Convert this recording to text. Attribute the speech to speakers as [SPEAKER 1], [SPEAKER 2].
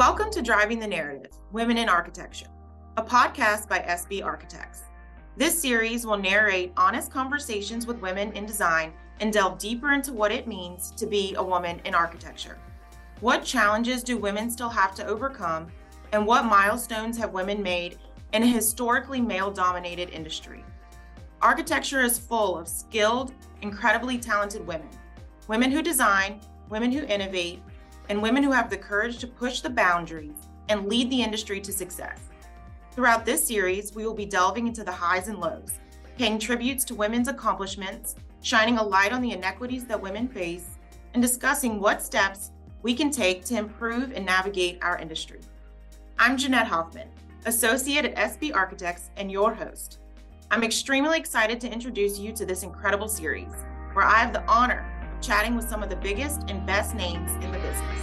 [SPEAKER 1] Welcome to Driving the Narrative Women in Architecture, a podcast by SB Architects. This series will narrate honest conversations with women in design and delve deeper into what it means to be a woman in architecture. What challenges do women still have to overcome, and what milestones have women made in a historically male dominated industry? Architecture is full of skilled, incredibly talented women women who design, women who innovate, and women who have the courage to push the boundaries and lead the industry to success. Throughout this series, we will be delving into the highs and lows, paying tributes to women's accomplishments, shining a light on the inequities that women face, and discussing what steps we can take to improve and navigate our industry. I'm Jeanette Hoffman, Associate at SB Architects and your host. I'm extremely excited to introduce you to this incredible series, where I have the honor of chatting with some of the biggest and best names in the business.